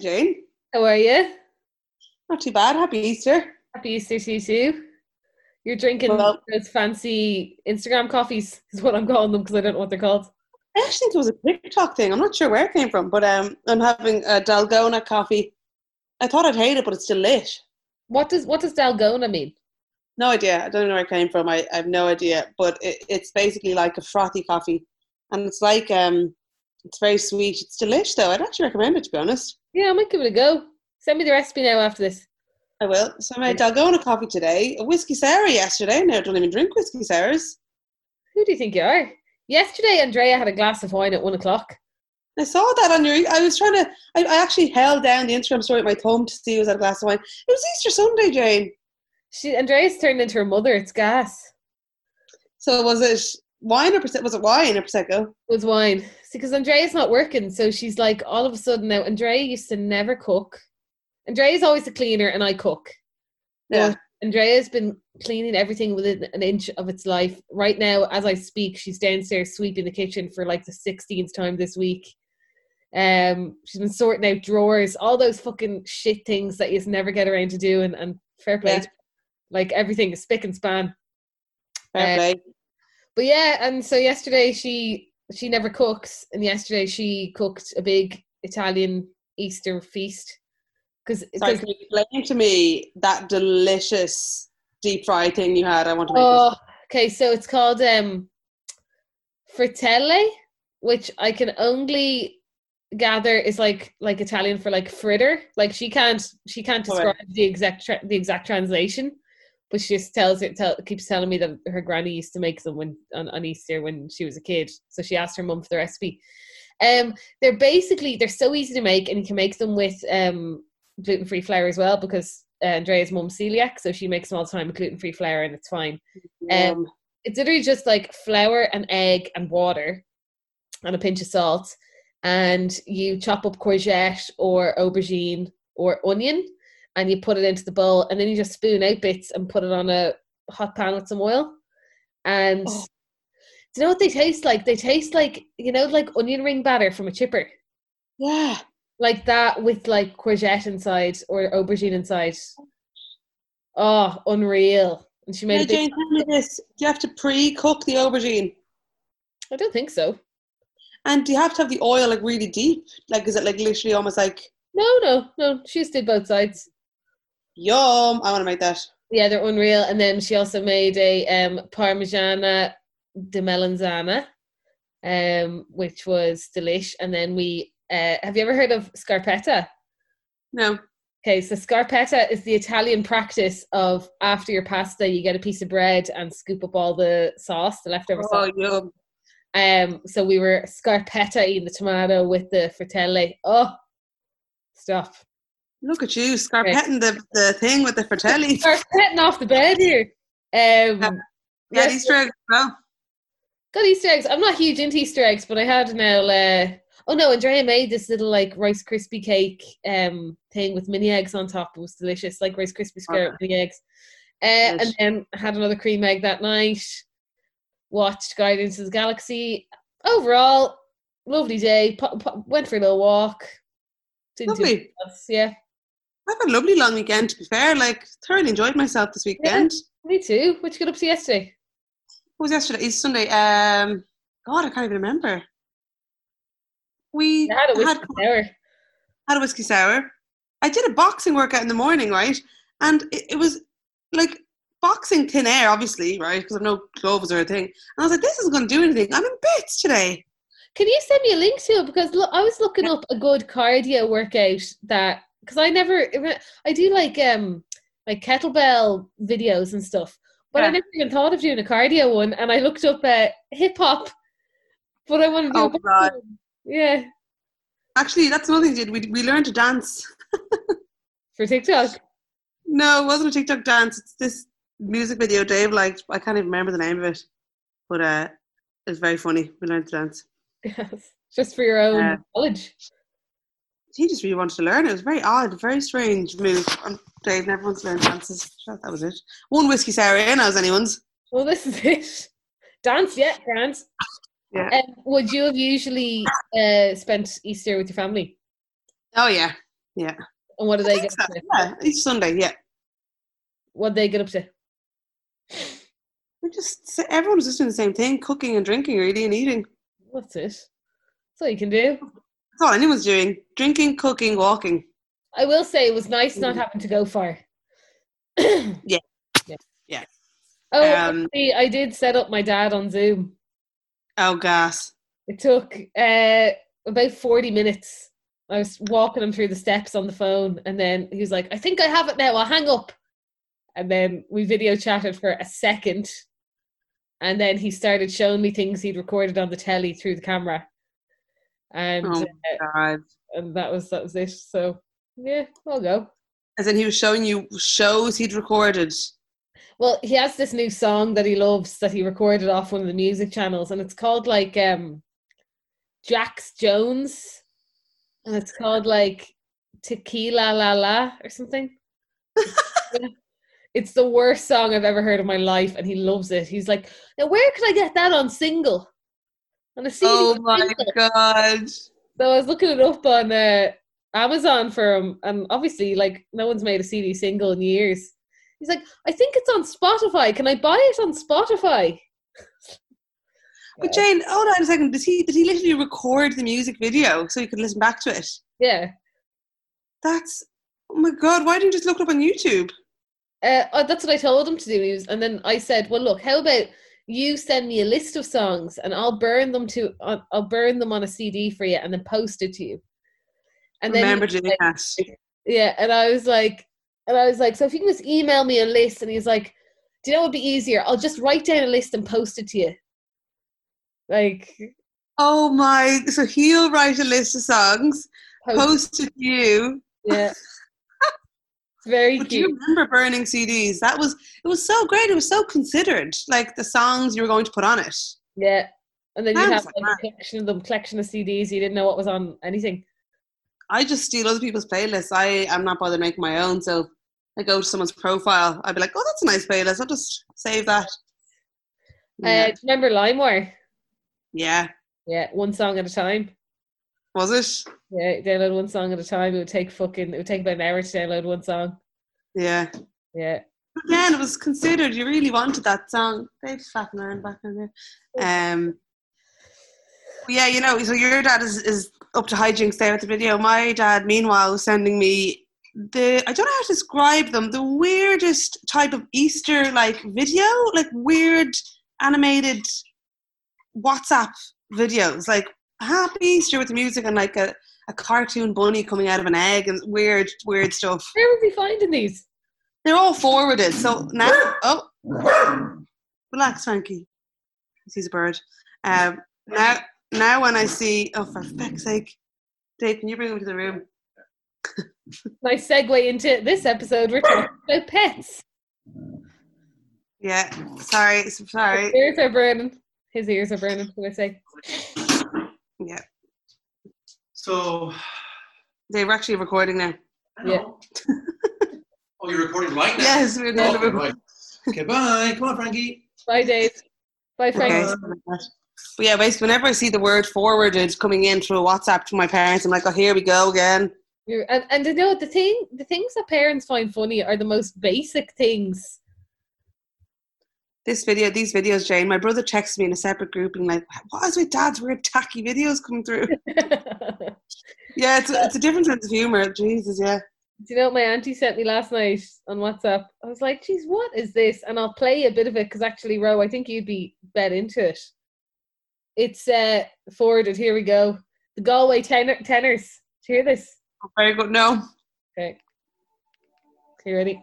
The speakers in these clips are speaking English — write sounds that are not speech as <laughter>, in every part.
Jane, How are you? not too bad. Happy Easter. Happy Easter to you too. You're drinking Well- those fancy Instagram coffees, <laughs> is what I'm calling them because I don't know what they're called. I actually think it was a TikTok thing. I'm not sure where it came from, but um, I'm having a Dalgona coffee. I thought I'd hate it, but it's delish. What does what does Dalgona mean? No idea. I don't know where it came from. I, I have no idea. But it, it's basically like a frothy coffee, and it's like um, it's very sweet. It's delish though. I'd actually recommend it to be honest. Yeah, I might give it a go. Send me the recipe now after this. I will. So I made Dalgona coffee today. A whiskey sour yesterday. Now I don't even drink whiskey sours. Who do you think you are? Yesterday, Andrea had a glass of wine at one o'clock. I saw that on your. I was trying to. I, I actually held down the Instagram story at my thumb to see who was at a glass of wine. It was Easter Sunday, Jane. She Andrea's turned into her mother. It's gas. So was it wine or was it wine or prosecco? It was wine. See, because Andrea's not working, so she's like all of a sudden now. Andrea used to never cook. Andrea's always the cleaner, and I cook. Yeah. Andrea's been cleaning everything within an inch of its life. Right now, as I speak, she's downstairs sweeping the kitchen for like the 16th time this week. Um, she's been sorting out drawers, all those fucking shit things that you just never get around to doing. And fair play, Yeah. like everything is spick and span. Fair Uh, play. But yeah, and so yesterday she she never cooks, and yesterday she cooked a big Italian Easter feast because can you explain to me that delicious deep fried thing you had? I want to make Oh, okay. So it's called um, frittelle, which I can only gather is like like Italian for like fritter. Like she can't she can't describe the exact tra- the exact translation, but she just tells it tell, keeps telling me that her granny used to make them when on, on Easter when she was a kid. So she asked her mum for the recipe. Um, they're basically they're so easy to make, and you can make them with um gluten free flour as well because uh, Andrea's mum's celiac, so she makes them all the time with gluten free flour, and it's fine um, it's literally just like flour and egg and water and a pinch of salt and you chop up courgette or aubergine or onion and you put it into the bowl and then you just spoon out bits and put it on a hot pan with some oil and Oh. do you know what they taste like they taste like you know like onion ring batter from a chipper yeah. like that with like courgette inside or aubergine inside oh unreal and she made big Jane, tell me this: Do you have to pre-cook the aubergine, i don't think so and do you have to have the oil like really deep? Like, is it like literally almost like No, no, no. She just did both sides. Yum? I want to make that. Yeah, they're unreal. And then she also made a um, Parmigiana di melanzana, um, which was delish. And then we uh, have you ever heard of scarpetta? No. Okay, so scarpetta is the Italian practice of after your pasta, you get a piece of bread and scoop up all the sauce, the leftover sauce. Oh, yum. Um, so we were scarpetta eating the tomato with the frittelle. Oh, stop! Look at you, scarpetting the, the thing with the frittelle. <laughs> Scarpetting off the bed here. Um, Yeah, Easter egg as well. got Easter eggs. I'm not huge into Easter eggs, but I had now. Uh, oh no, Andrea made this little like Rice Krispie cake um thing with mini eggs on top. It was delicious, like Rice Krispie square with mini eggs. Uh, and then had another cream egg that night. Watched Guardians of the Galaxy. Overall, lovely day. Po- po- went for a little walk. Didn't Lovely. Yeah, I've had a lovely long weekend. To be fair, like thoroughly enjoyed myself this weekend. me too. What you get up to yesterday? What was yesterday? It's Sunday. Um, God, I can't even remember. We had a had, whiskey sour. had a whiskey sour. I did a boxing workout in the morning, right? And it, it was like boxing thin air, obviously, right? Because I've no gloves or a thing. And I was like, this isn't going to do anything. I'm in bits today. Can you send me a link to it? Because look, I was looking up a good cardio workout that because I never I do like um like kettlebell videos and stuff, but I never even thought of doing a cardio one. And I looked up uh, hip hop, but I want to do Oh, a God. one. yeah Actually, that's another thing we did. We, we learned to dance. <laughs> for TikTok. No, it wasn't a TikTok dance. It's this music video Dave liked. I can't even remember the name of it. But uh, it was very funny. We learned to dance. <laughs> Yes, just for your own Yeah. knowledge. He just really wanted to learn. It was very odd, very strange move. Um, Dave never wants to learn dances. That was it. One whiskey sour in, as anyone's. Well, this is it. <laughs> Dance, yeah, dance. Yeah. Um, would you have usually uh, spent Easter with your family? Oh yeah, Yeah. And what do I they get so, up to? Yeah, each Sunday. Yeah. What do they get up to? We just everyone's just doing the same thing: cooking and drinking, really, and eating. That's it. That's all you can do. That's all anyone's doing: drinking, cooking, walking. I will say it was nice not Mm. having to go far. <coughs> Yeah. yeah. Yeah. Oh, Um, actually, I did set up my dad on Zoom. Oh, gas. It took uh, about 40 minutes. I was walking him through the steps on the phone, and then he was like, I think I have it now. I'll hang up. And then we video chatted for a second. And then he started showing me things he'd recorded on the telly through the camera. And Oh, uh, and that was that was it. So yeah, I'll go. As in, he was showing you shows he'd recorded. Well, he has this new song that he loves that he recorded off one of the music channels, and it's called like um Jax Jones, and it's called like Tequila La La or something. <laughs> It's the worst song I've ever heard in my life, and he loves it. He's like, "Now, where can I get that on single?" On a CD Oh my god. So I was looking it up on uh, Amazon for him, and obviously, like, no one's made a CD single in years. He's like, I think it's on Spotify. Can I buy it on Spotify? But Jane, hold on a second. Did he did he literally record the music video so you could listen back to it? Yeah. That's oh my god. Why didn't you just look it up on YouTube? Uh, uh, that's what I told him to do. He was, and then I said, "Well, look, how about you send me a list of songs, and I'll burn them to, I'll burn them on a CD for you, and then post it to you." And then he Remember doing like- that. Yeah, and I was like, and I was like, so if you can just email me a list, and he's like, do you know what would be easier? I'll just write down a list and post it to you. Like, Oh my! So he'll write a list of songs, post, post it to you. yeah. <laughs> It's very But do you remember burning CDs? That was it. Was so great. It was so considered. Like the songs you were going to put on it. Yeah. And then you have like like, a collection of them, collection of CDs. You didn't know what was on anything. I just steal other people's playlists. I am not bothered making my own. So I go to someone's profile. I'd be like, oh, that's a nice playlist. I'll just save that. Uh, Yeah. do you remember LimeWire? yeah. Yeah, one song at a time. Was it? Yeah, download one song at a time. It would take fucking. It would take about an hour to download one song. Yeah. Yeah. Again, it was considered. You really wanted that song. Dave's flapping around back in there. Um. Yeah, you know. So your dad is, is up to hijinks there with the video. My dad, meanwhile, was sending me the I don't know how to describe them. The weirdest type of Easter like video, like weird animated WhatsApp videos, like Happy Easter with the music and like a, a cartoon bunny coming out of an egg and weird, weird stuff. Where was he finding these? They're all forwarded. So now, <laughs> oh, relax, Frankie. He's a bird. Um, now, now when I see, oh, for feck's sake, Dave, can you bring him to the room? <laughs> Nice segue into this episode. We're talking about pets. Yeah, sorry, s- His sorry. ears are burning. His ears are burning. What I say? Yeah, So, they were actually recording now. Yeah. oh, you're recording right now? Yes, we're doing Okay, the right. Okay, bye. Come on, Frankie. Bye, Dave. Bye, Frankie. Okay. But yeah, basically, whenever I see the word forwarded coming in through WhatsApp to my parents, I'm like, oh, here we go again. You're, and and you know the thing, the things that parents find funny are the most basic things. This video, these videos, Jane, my brother texted me in a separate group and like, what is with dad's weird tacky videos coming through? <laughs> yeah, it's, it's a different sense of humor. Jesus, yeah. Do you know what my auntie sent me last night on WhatsApp? I was like, geez, what is this? And I'll play a bit of it because actually, Ro, I think you'd be bet into it. It's uh, forwarded. Here we go. The Galway tenor- tenors. Do you hear this? Very good. No. Okay. You ready?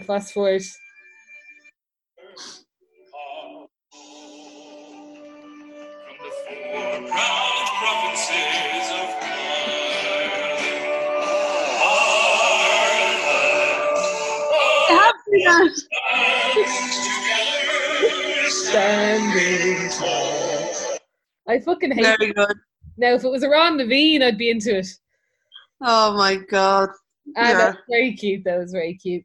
Fast forward. From the four proud provinces of Ireland, together Standing tall. I fucking hate Very it. good. Now, if it was around Naveen, I'd be into it. Oh my god. And Yeah. that's very cute. That was very cute.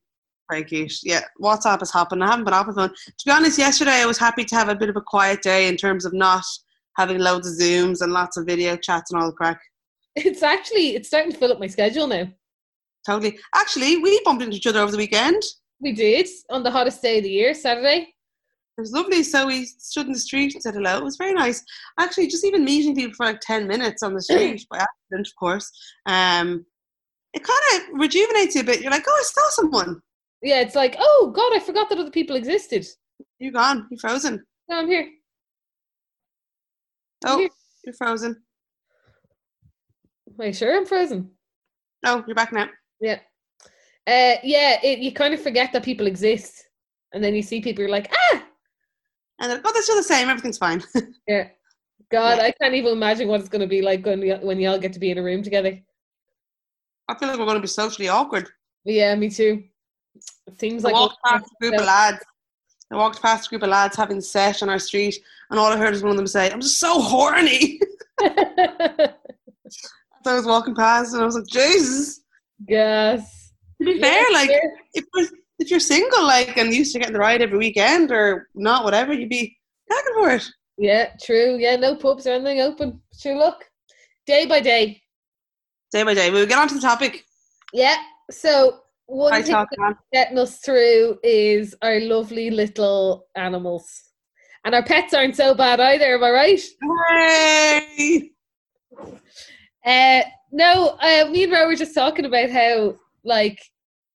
Very cute. Yeah, WhatsApp is hopping. I haven't been off my phone. To be honest, yesterday I was happy to have a bit of a quiet day in terms of not having loads of Zooms and lots of video chats and all the crack. It's actually it's starting to fill up my schedule now. Totally. Actually, we bumped into each other over the weekend. We did on the hottest day of the year, Saturday. It was lovely. So we stood in the street and said hello. It was very nice. Actually, just even meeting people for like 10 minutes on the street by accident, of course. Um, it kind of rejuvenates you a bit. You're like, oh, I saw someone. Yeah, it's like, oh god, I forgot that other people existed. You're gone. You're frozen. No, I'm here. Oh, Here. you're frozen. Are you sure I'm frozen? Oh, you're back now. Yeah. Uh, yeah, it, you kind of forget that people exist. And then you see people, you're like, ah! And then, oh, they're still the same. Everything's fine. <laughs> Yeah. God, Yeah. I can't even imagine what it's going to be like when, we, when y'all get to be in a room together. I feel like we're going to be socially awkward. Yeah, me too. It seems I like walked past a group of lads. I walked past a group of lads having sex on our street, and all I heard was one of them say, "I'm just so horny." <laughs> As I was walking past, and I was like, "Jesus." Yes. To be fair, like fair. if you're, if you're single, like and used to getting the ride every weekend or not, whatever, you'd be gagging for it. Yeah, true. Yeah, no pubs or anything open. Sure, look. Day by day. Day by day, we'll get on to the topic. Yeah. So one I thing getting us through is our lovely little animals. And our pets aren't so bad either, am I right? Hooray! Uh, no, uh, me and Ro were just talking about how, like,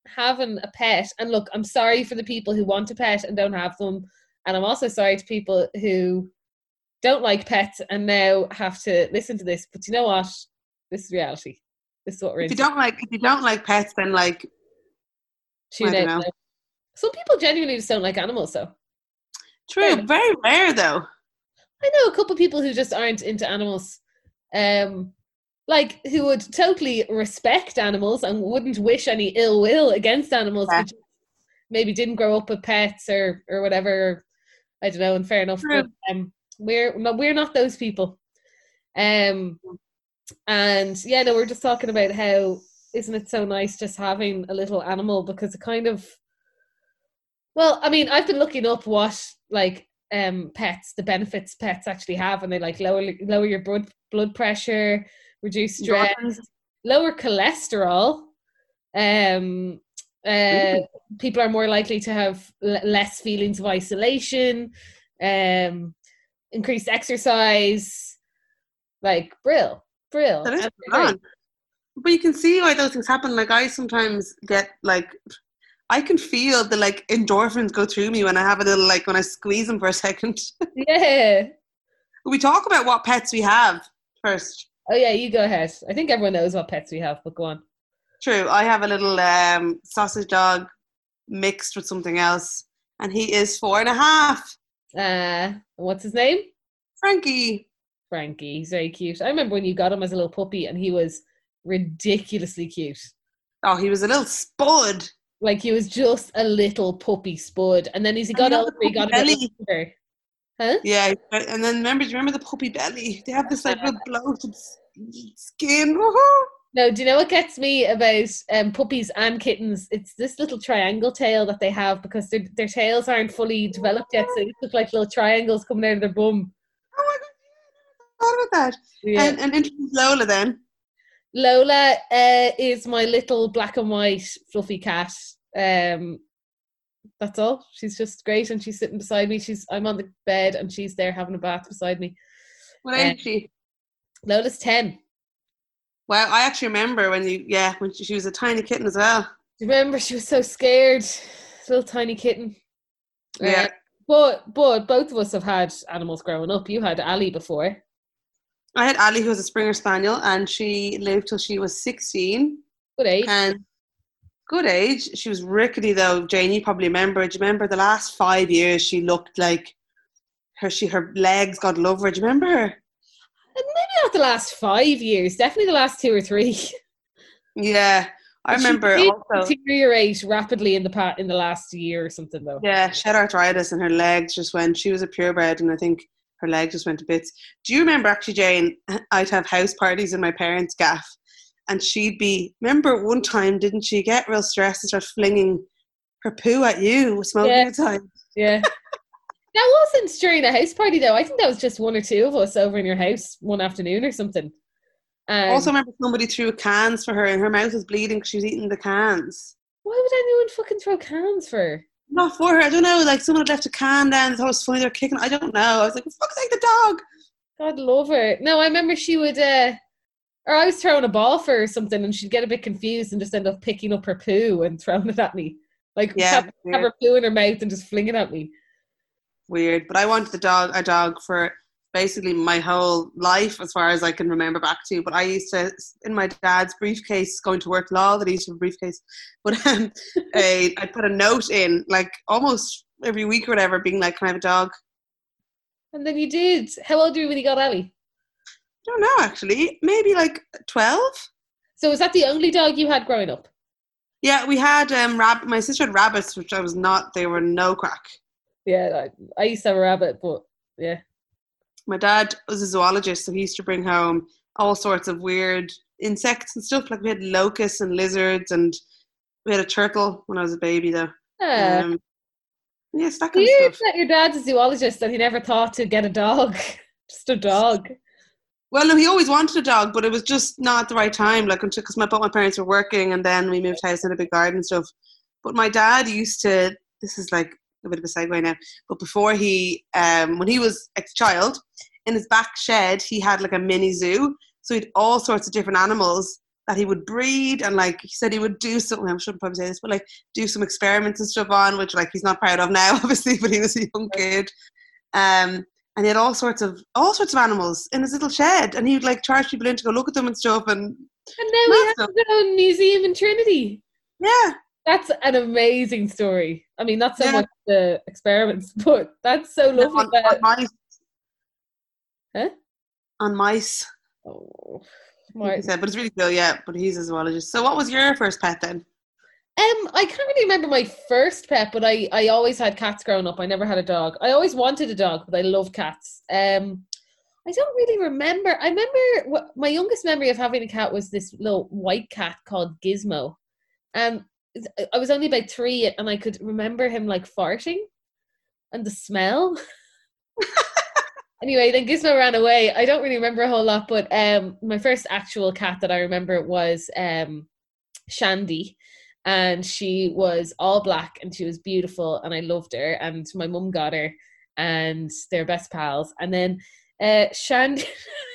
having a pet, and look, I'm sorry for the people who want a pet and don't have them, and I'm also sorry to people who don't like pets and now have to listen to this. But you know what? This is reality. This is what we're If you into. don't like, if you don't like pets, then like, Don't know. Some people genuinely just don't like animals, though. true, very rare though. I know a couple of people who just aren't into animals. Um, like who would totally respect animals and wouldn't wish any ill will against animals, Yeah. maybe didn't grow up with pets or or whatever. I don't know, and fair enough. But um, we're no, we're not those people. Um, and yeah, no, we're just talking about how isn't it so nice just having a little animal because it kind of. Well, I mean, I've been looking up what like um pets, the benefits pets actually have, and they like lower lower your blood blood pressure, reduce stress, lower cholesterol. Um, uh, people are more likely to have l- less feelings of isolation. Um, increased exercise, like brill, brill. That is But you can see why those things happen. Like I sometimes get like, I can feel the like endorphins go through me when I have a little like when I squeeze them for a <laughs> second. Yeah. we talk about what pets we have first. Oh yeah, you go ahead. I think everyone knows what pets we have, but go on. True, I have a little um, sausage dog mixed with something else, and he is four and a half. Uh, what's his name? Frankie. Frankie. He's very cute. I remember when you got him as a little puppy, and he was ridiculously cute. Oh, he was a little spud. Like he was just a little puppy spud, and then as he got older, he got a bit belly? older. Huh? Yeah, and then remember, do you remember the puppy belly? They have this like real bloated skin. Woohoo! No, do you know what gets me about um, puppies and kittens? It's this little triangle tail that they have because their their tails aren't fully developed yet, so they look like little triangles coming out of their bum. Oh my god, I never thought about that. Yeah. And, and introduce Lola then. Lola uh, is my little black and white fluffy cat. Um, that's all. She's just great, and she's sitting beside me. She's I'm on the bed, and she's there having a bath beside me. What Uh, age is she? Lola's ten. Well, I actually remember when you, yeah, when she, she was a tiny kitten as well. Do you remember she was so scared? Little tiny kitten. Uh, Yeah. but but both of us have had animals growing up. You had Ali before. I had Ali, who was a Springer Spaniel, and she lived till she was 16. Good age. And good age. She was rickety though, Jane. You probably remember. Do you remember the last five years she looked like her she her legs got all over. Do you remember her? Uh, maybe not the last five years. Definitely the last two or three. <laughs> Yeah. I she remember did also deteriorate rapidly in the pa- in the last year or something though. Yeah, she had arthritis and her legs just went she was a purebred and I think her leg just went to bits. Do you remember actually Jane, <clears throat> I'd have house parties in my parents' gaff and she'd be remember one time didn't she get real stressed and start flinging her poo at you smoking Yeah. outside? Yeah. <laughs> That wasn't during a house party though. I think that was just one or two of us over in your house one afternoon or something. Um, also, remember somebody threw cans for her, and her mouth was bleeding because she was eating the cans. why would anyone fucking throw cans for? Not for her. I don't know. Like someone had left a can down. and thought it was funny. They're kicking. I don't know. I was like, fuck, sake, the dog. God love her. No, I remember she would, uh, or I was throwing a ball for her or something, and she'd get a bit confused and just end up picking up her poo and throwing it at me. Like Yeah, have, have her poo in her mouth and just fling it at me. Weird. But I wanted the dog, a dog for basically my whole life, as far as I can remember back to. But I used to, in my dad's briefcase, going to work law, that he used to have a briefcase. But um, <laughs> I, I put a note in, like almost every week or whatever, being like, "Can I have a dog?" And then you did. How old were you when you got Ali? I don't know actually. Maybe like twelve. So was that the only dog you had growing up? Yeah, we had um rab- my sister had rabbits, which I was not. They were no crack. Yeah, I, I used to have a rabbit, but yeah. My dad was a zoologist, so he used to bring home all sorts of weird insects and stuff. Like we had locusts and lizards, and we had a turtle when I was a baby, though. Ah, Um, yes, that kind weird of stuff. that your dad's a zoologist and he never thought to get a dog. <laughs> Just a dog. Well, no, he always wanted a dog, but it was just not the right time. Like, because my both my parents were working, and then we moved house in a big garden and stuff. But my dad used to. This is like a bit of a segue now. But before he, um, when he was a child, in his back shed, he had like a mini zoo. So he had all sorts of different animals that he would breed, and like he said, he would do something. I shouldn't probably say this, but like do some experiments and stuff on, which like he's not proud of now, <laughs> obviously. But he was a young kid. Um, and he had all sorts of all sorts of animals in his little shed, and he would like charge people in to go look at them and stuff. And And now we have Massive. his own museum in Trinity. yeah, That's an amazing story. I mean, not so Yeah. much the experiments, <laughs> but that's so lovely. on, that- on mice. Huh? On mice, Oh, Martin. said, but it's really cool, yeah. But he's a zoologist. So, what was your first pet then? Um, I can't really remember my first pet, but I I always had cats growing up. I never had a dog. I always wanted a dog, but I love cats. Um, I don't really remember. I remember what my youngest memory of having a cat was this little white cat called Gizmo, and I was only about three, and I could remember him like farting, and the smell. <laughs> anyway, then Gizmo ran away. I don't really remember a whole lot, but um, my first actual cat that I remember was um, Shandy, and she was all black and she was beautiful, and I loved her. And my mum got her, and they're best pals. And then uh, Shandy,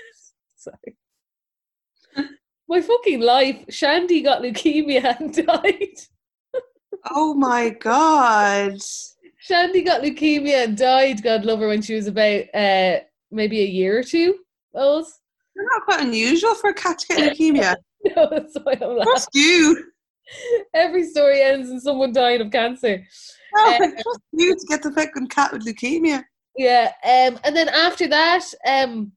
<laughs> sorry. <laughs> My fucking life. Shandy got leukemia and died. Oh my god! Shandy got leukemia and died, God love her, when she was about uh, maybe a year or two old. You're not quite unusual for a cat to get <laughs> leukemia. <laughs> No, that's why I'm laughing. Trust you. Every story ends in someone dying of cancer. No, Um, <laughs> trust you to get the fucking cat with leukemia. Yeah, um, and then after that, um,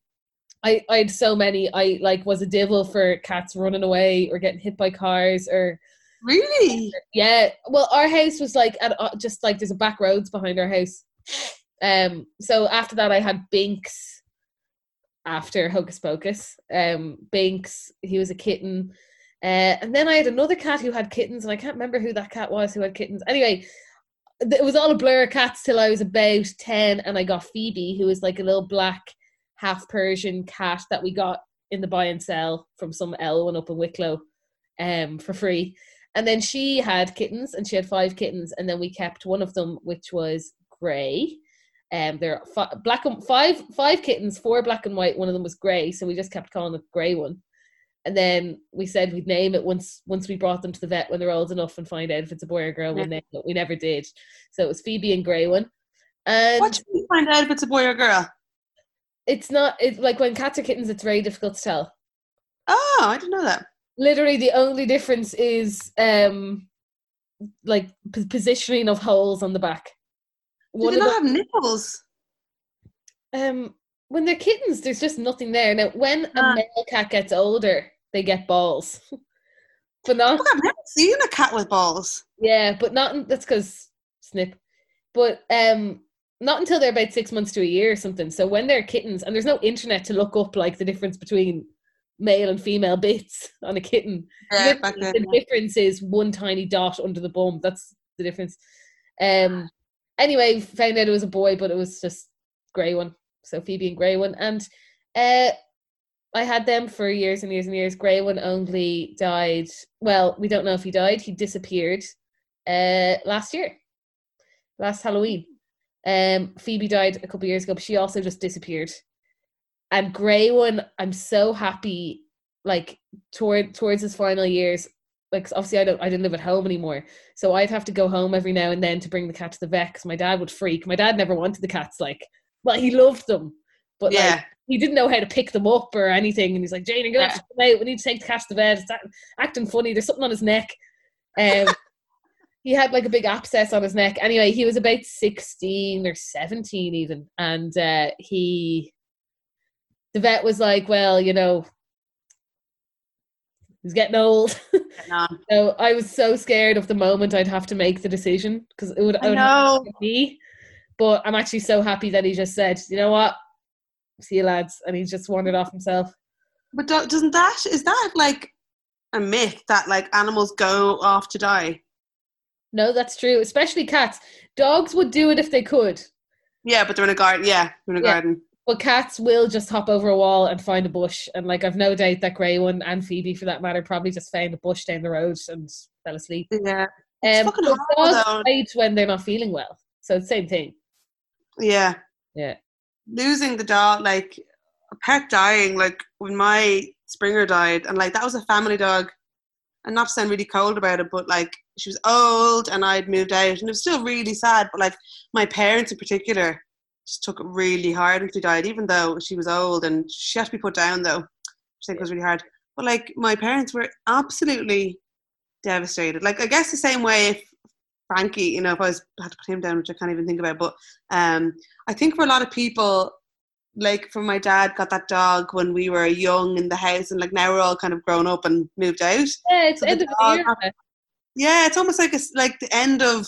I I had so many. I like was a devil for cats running away or getting hit by cars or Really? yeah. Well, our house was like at uh, just like there's a back roads behind our house. Um, so after that, I had Binks. After Hocus Pocus, um, Binks, he was a kitten, uh, and then I had another cat who had kittens, and I can't remember who that cat was who had kittens. Anyway, it was all a blur of cats till I was about 10 and I got Phoebe, who was like a little black half Persian cat that we got in the buy and sell from some Elwyn up in Wicklow um, for free. And then she had kittens and she had five kittens and then we kept one of them which was grey. Um, there are fi- black and five five kittens, four black and white. One of them was grey, so we just kept calling it grey one. And then we said we'd name it once once we brought them to the vet when they're old enough and find out if it's a boy or girl. We'll name it. We never did. So it was Phoebe and Grey one. And What do you find out if it's a boy or girl? it's not it's like when cats are kittens, it's very difficult to tell. Oh, I didn't know that. Literally the only difference is um like p- positioning of holes on the back. Do they not the- have nipples? um when they're kittens, there's just nothing there. Now when a Ah. male cat gets older, they get balls. <laughs> but not Look, I've never seen a cat with balls. Yeah, but not that's because snip. But um, not until they're about six months to a year or something. So when they're kittens, and there's no internet to look up like the difference between male and female bits on a kitten. Yeah, the difference is one tiny dot under the bum. That's the difference. Um, anyway, found out it was a boy, but it was just grey one. So Phoebe and grey one, and uh, I had them for years and years and years. Grey one only died. Well, we don't know if he died. He disappeared uh, last year, last Halloween. Um, Phoebe died a couple years ago, but she also just disappeared. And Grey one, I'm so happy. Like toward towards his final years, like obviously I don't I didn't live at home anymore, so I'd have to go home every now and then to bring the cat to the vet. 'cause my dad would freak. My dad never wanted the cats. Like, well, he loved them, but like he didn't know how to pick them up or anything. And he's like, Jane, you're gonna have to come out. We need to take the cat to the vet. It's act- acting funny. There's something on his neck. Um, <laughs> he had like a big abscess on his neck. Anyway, he was about 16 or 17 even. And uh, he, the vet was like, well, you know, he's getting old. <laughs> So I was so scared of the moment I'd have to make the decision because it would, it would have to be me. But I'm actually so happy that he just said, you know what? See you lads. And he just wandered off himself. But do- doesn't that is that like a myth that like animals go off to die? No, that's true. Especially cats. Dogs would do it if they could. Yeah, but they're in a garden. Yeah, they're in a Yeah. garden. But cats will just hop over a wall and find a bush. And like I've no doubt that Grey one and Phoebe for that matter probably just found a bush down the road and fell asleep. Yeah, It's Um, fucking horrible, dogs when they're not feeling well. So it's the same thing. yeah. Yeah. Losing the dog, like a pet dying, like when my Springer died, and like that was a family dog. And not to sound really cold about it, but like she was old and I'd moved out, and it was still really sad. But like my parents in particular just took it really hard when she died, even though she was old and she had to be put down though. Which I think was really hard. But like my parents were absolutely devastated. Like I guess the same way if Frankie, you know, if I was had to put him down, which I can't even think about. But um, I think for a lot of people, like for my dad got that dog when we were young in the house, and like now we're all kind of grown up and moved out. Yeah, it's So end of the year. Yeah, it's almost like it's like the end of.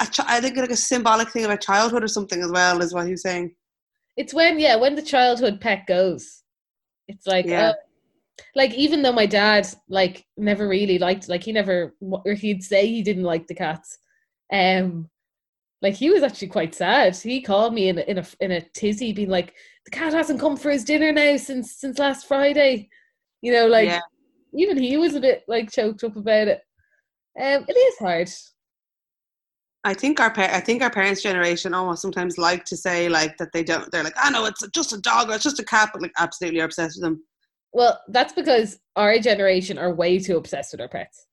A chi- I think like a symbolic thing about childhood or something as well is what he was saying. It's when yeah, when the childhood pet goes. It's like Yeah. oh, like even though my dad like never really liked like he never or he'd say he didn't like the cats. Um like he was actually quite sad. He called me in a, in a in a tizzy being like the cat hasn't come for his dinner now since since last Friday. You know like yeah, even he was a bit like choked up about it. Um it is hard. I think our par- I think our parents' generation almost sometimes like to say like that they don't. They're like, I know it's just a dog or it's just a cat, but like absolutely are obsessed with them. Well, that's because our generation are way too obsessed with our pets.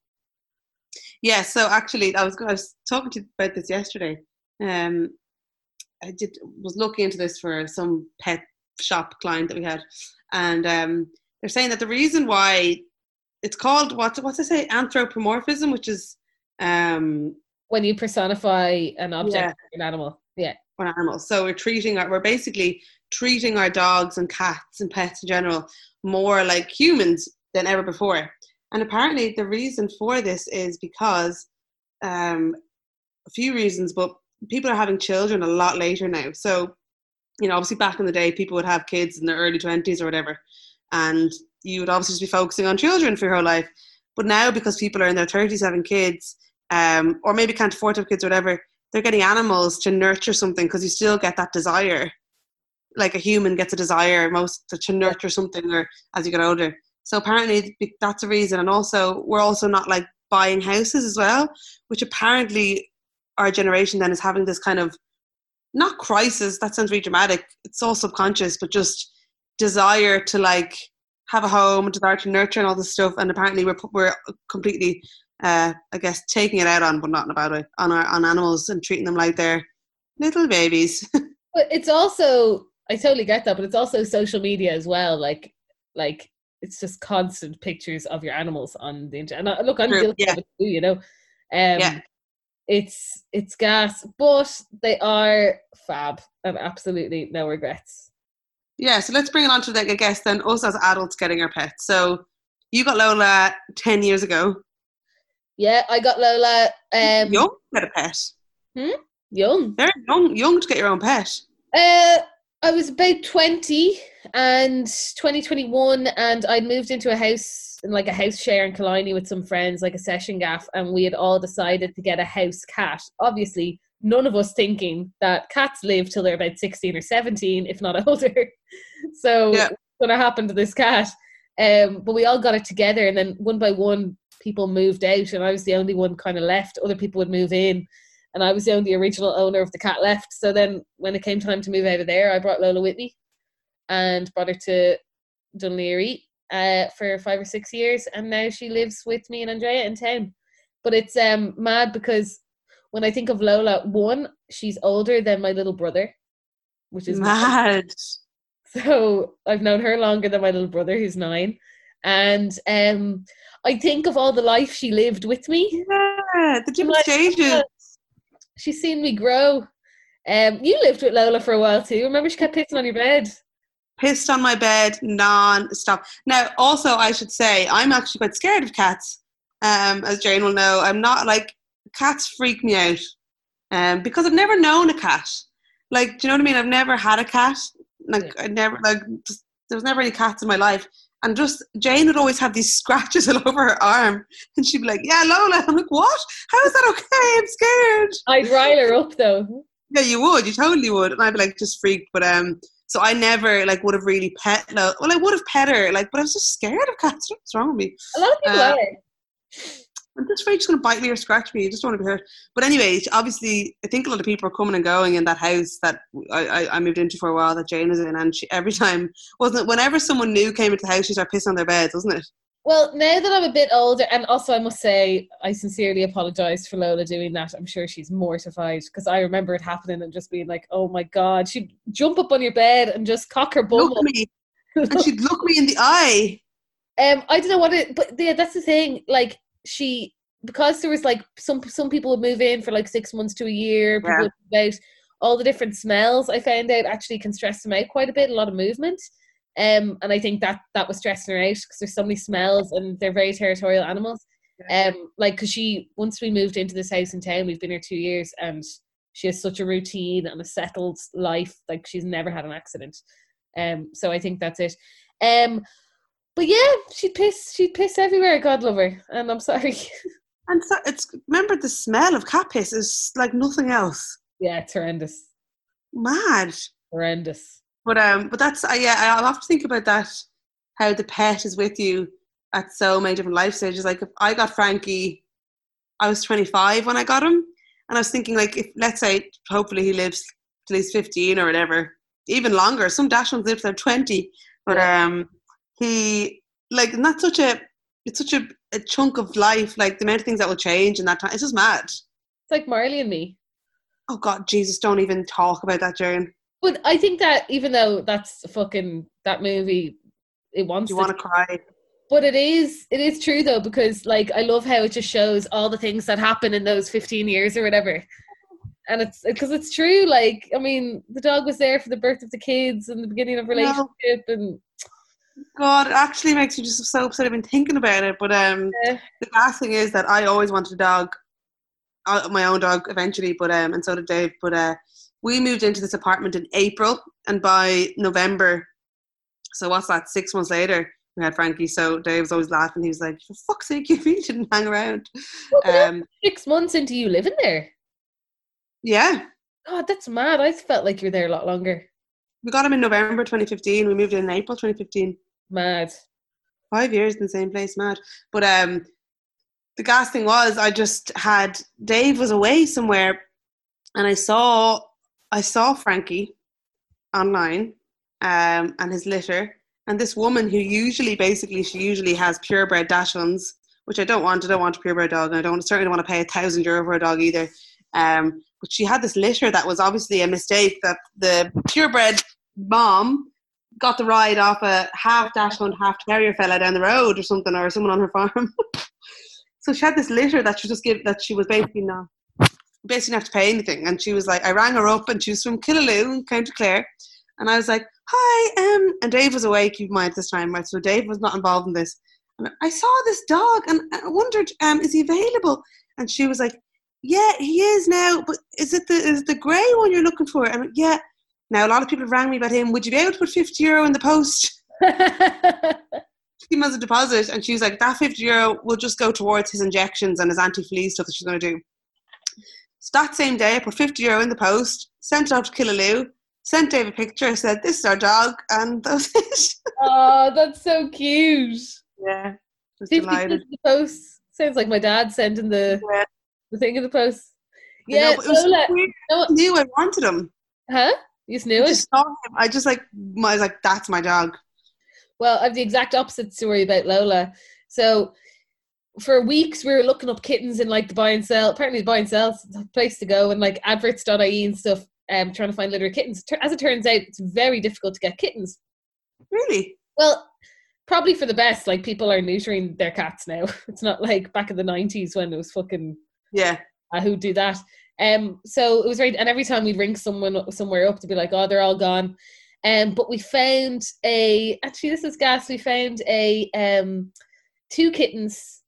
Yeah, so actually, I was I was talking to you about this yesterday. Um, I did was looking into this for some pet shop client that we had, and um, they're saying that the reason why it's called what what's it say anthropomorphism, which is um When you personify an object Yeah. an animal. Yeah. on animals. So we're treating our, we're basically treating our dogs and cats and pets in general more like humans than ever before. And apparently, the reason for this is because um, a few reasons, but people are having children a lot later now. So, you know, obviously back in the day, people would have kids in their early twenties or whatever, and you would obviously just be focusing on children for your whole life. But now, because people are in their thirties having kids, um, or maybe can't afford to have kids or whatever, they're getting animals to nurture something because you still get that desire. Like a human gets a desire most to, to nurture something or as you get older. So apparently that's a reason. And also we're also not like buying houses as well which apparently our generation then is having this kind of not crisis that sounds really dramatic it's all subconscious but just desire to like have a home desire to nurture and all this stuff. And apparently we're, we're completely uh, I guess taking it out on, but not in a bad way, on our on animals and treating them like they're little babies. <laughs> But it's also I totally get that, but it's also social media as well. Like like it's just constant pictures of your animals on the internet. And I- look, I'm True, guilty yeah. of it too, you know. Um Yeah. it's it's gas, but they are fab and absolutely no regrets. yeah, so let's bring it on to like I guess then us as adults getting our pets. So you got Lola ten years ago. Yeah, I got Lola um young to get a pet. Hmm? young. Very young, young to get your own pet. Uh, I was about 20 and 2021, and I'd moved into a house, in like a house share in Killiney with some friends, like a session gaff, and we had all decided to get a house cat. Obviously, none of us thinking that cats live till they're about 16 or 17, if not <laughs> older. So Yeah. what's going to happen to this cat? Um, but we all got it together, and then one by one, people moved out, and I was the only one kind of left. Other people would move in, and I was the only original owner of the cat left. So then, when it came time to move out of there, I brought Lola with me, and brought her to Dún Laoghaire uh, for five or six years, and now she lives with me and Andrea in town. But it's um mad because when I think of Lola, one, she's older than my little brother, which is mad. Mad. <laughs> So I've known her longer than my little brother, who's nine. And um, I think of all the life she lived with me. Yeah, the different Like, stages. She's seen me grow. Um, you lived with Lola for a while too. Remember, she kept pissing on your bed. Pissed on my bed non-stop. Now, also, I should say, I'm actually quite scared of cats. Um, as Jane will know, I'm not like cats freak me out. Um, because I've never known a cat. Like, do you know what I mean? I've never had a cat. Like, I never like. Just, there was never any cats in my life. And just Jane would always have these <laughs> scratches all over her arm, and she'd be like, "Yeah, Lola." I'm like, "What? How is that okay? I'm scared." I'd rile her up though. Yeah, you would. You totally would. And I'd be like just freaked. But um, so I never like would have really pet. No, well, I would have pet her, like, but I was just scared of cats. What's wrong with me? A lot of people Uh, are. I'm just afraid she's going to bite me or scratch me. I just don't want to be hurt. But anyway, obviously, I think a lot of people are coming and going in that house that I, I, I moved into for a while that Jane was in, and she, every time wasn't it? Whenever someone new came into the house, she started pissing on their beds, wasn't it? Well, now that I'm a bit older, and also I must say, I sincerely apologise for Lola doing that. I'm sure she's mortified because I remember it happening and just being like, "Oh my god!" She'd jump up on your bed and just cock her bum. Look me, and she'd look me in the eye. <laughs> Um, I don't know what it, but yeah, that's the thing. Like she, because there was like some some people would move in for like six months to a year. People Yeah. would move out. All the different smells I found out actually can stress them out quite a bit. A lot of movement. Um, and I think that that was stressing her out because there's so many smells and they're very territorial animals. Um, like because she once we moved into this house in town, we've been here two years, and she has such a routine and a settled life. Like she's never had an accident. Um, so I think that's it. Um, but yeah, she'd piss. She'd piss everywhere. God love her, and I'm sorry. <laughs> And so it's remember the smell of cat piss is like nothing else. yeah, it's horrendous. Mad. Horrendous. But um, but that's uh, yeah. I'll have to think about that. How the pet is with you at so many different life stages. Like if I got Frankie, I was 25 when I got him, and I was thinking like if let's say hopefully he lives till he's 15 or whatever, even longer. Some dash ones live till they're 20, but um, he like not such a it's such a, a chunk of life. Like the amount of things that will change in that time. It's just mad. It's like Marley and me. Oh God, Jesus! Don't even talk about that, Jane. But I think that even though that's fucking that movie, it wants you to want to cry? But it is it is true though because like I love how it just shows all the things that happen in those 15 years or whatever. And it's because it's true like I mean the dog was there for the birth of the kids and the beginning of No. relationship and God, it actually makes me just so upset. I've been thinking about it, but um, Yeah. the last thing is that I always wanted a dog, uh, my own dog eventually, but um, and so did Dave. But uh, we moved into this apartment in April, and by November, so what's that? Six months later, we had Frankie. So Dave was always laughing. He was like, "For fuck's sake, you <laughs> really didn't hang around." Well, Um, six months into you living there. yeah, God, that's mad. I felt like you were there a lot longer. we got him in November 2015. We moved in, in April 2015. Mad. five years in the same place, mad. But um, the gas thing was, I just had Dave was away somewhere, and I saw I saw Frankie online, um, and his litter, and this woman who usually, basically, she usually has purebred dachshunds, which I don't want. I don't want a purebred dog, and I don't certainly don't want to pay a thousand euro for a dog either. Um, but she had this litter that was obviously a mistake that the purebred mom got the ride off a half dachshund, half terrier fella down the road or something, or someone on her farm. <laughs> so she had this litter that she just gave that she was basically not basically didn't have to pay anything. And she was like, I rang her up and she was from Killaloe in County Clare. And I was like, hi, um, and Dave was away, in mind this time, right? So Dave was not involved in this. And I saw this dog and I wondered, um, is he available? And she was like, yeah, he is now, but is it the is the grey one you're looking for? And yeah. Now a lot of people rang me about him. Would you be able to put fifty euro in the post? <laughs> Him as a deposit, and she was like, "That fifty euro will just go towards his injections and his anti-flea stuff that she's going to do." So That same day, I put 50 euro in the post, sent it out to Killaloe, sent Dave a picture, said, This is our dog, and that was it. <laughs> Oh, that's so cute. yeah. Was Fifty delighted. the post. Sounds like my dad sending the, Yeah. the thing in the post. I know, Yeah, it was so Lola. weird. know what- I knew I wanted him. Huh? You just knew I it? just saw him. I just like, I was like, That's my dog. Well, I have the exact opposite story about Lola. So for weeks we were looking up kittens in like the buy and sell. Apparently the buy and sell is the place to go and like adverts.ie and stuff, um, trying to find litter kittens. As it turns out, it's very difficult to get kittens. Really? Well, probably for the best. Like people are neutering their cats now. <laughs> It's not like back in the nineties when it was fucking Yeah. uh, who do that. Um, so it was right, and every time we'd ring someone somewhere up to be like, "Oh, they're all gone." Um, but we found a actually this is gas. We found a um two kittens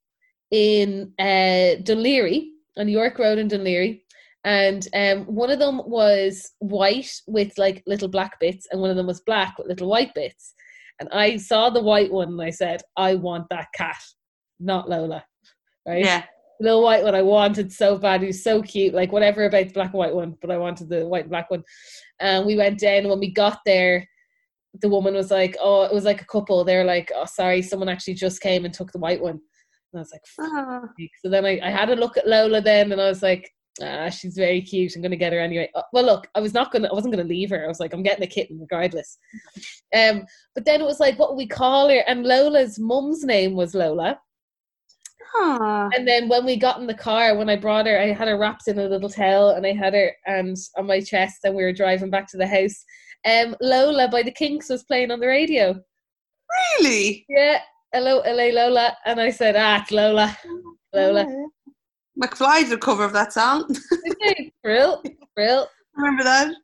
in uh Dún Laoghaire on York Road in Dún Laoghaire, and um one of them was white with like little black bits, and one of them was black with little white bits. And I saw the white one, and I said, "I want that cat, not Lola." Right? Yeah. Little white one I wanted so bad. He was so cute. Like whatever about the black and white one, but I wanted the white and black one. And we went down. And when we got there, the woman was like, "Oh, it was like a couple." They were like, "Oh, sorry, someone actually just came and took the white one." And I was like. "Fuck." "So then I, I had a look at Lola then, and I was like." Ah, she's very cute. I'm gonna get her anyway. Uh, Well, look, I was not gonna. I wasn't gonna leave her. I was like, I'm getting a kitten regardless. <laughs> Um, but then it was like, what we call her? And Lola's mum's name was Lola. Ah. And then when we got in the car, when I brought her, I had her wrapped in a little towel and I had her and on my chest and we were driving back to the house. Um, Lola by the Kinks was playing on the radio. Really? Yeah, hello, LA Lola. And I said, ah, it's Lola. Lola. McFly did a cover of that song. <laughs> Okay, Brill, brill. Remember that?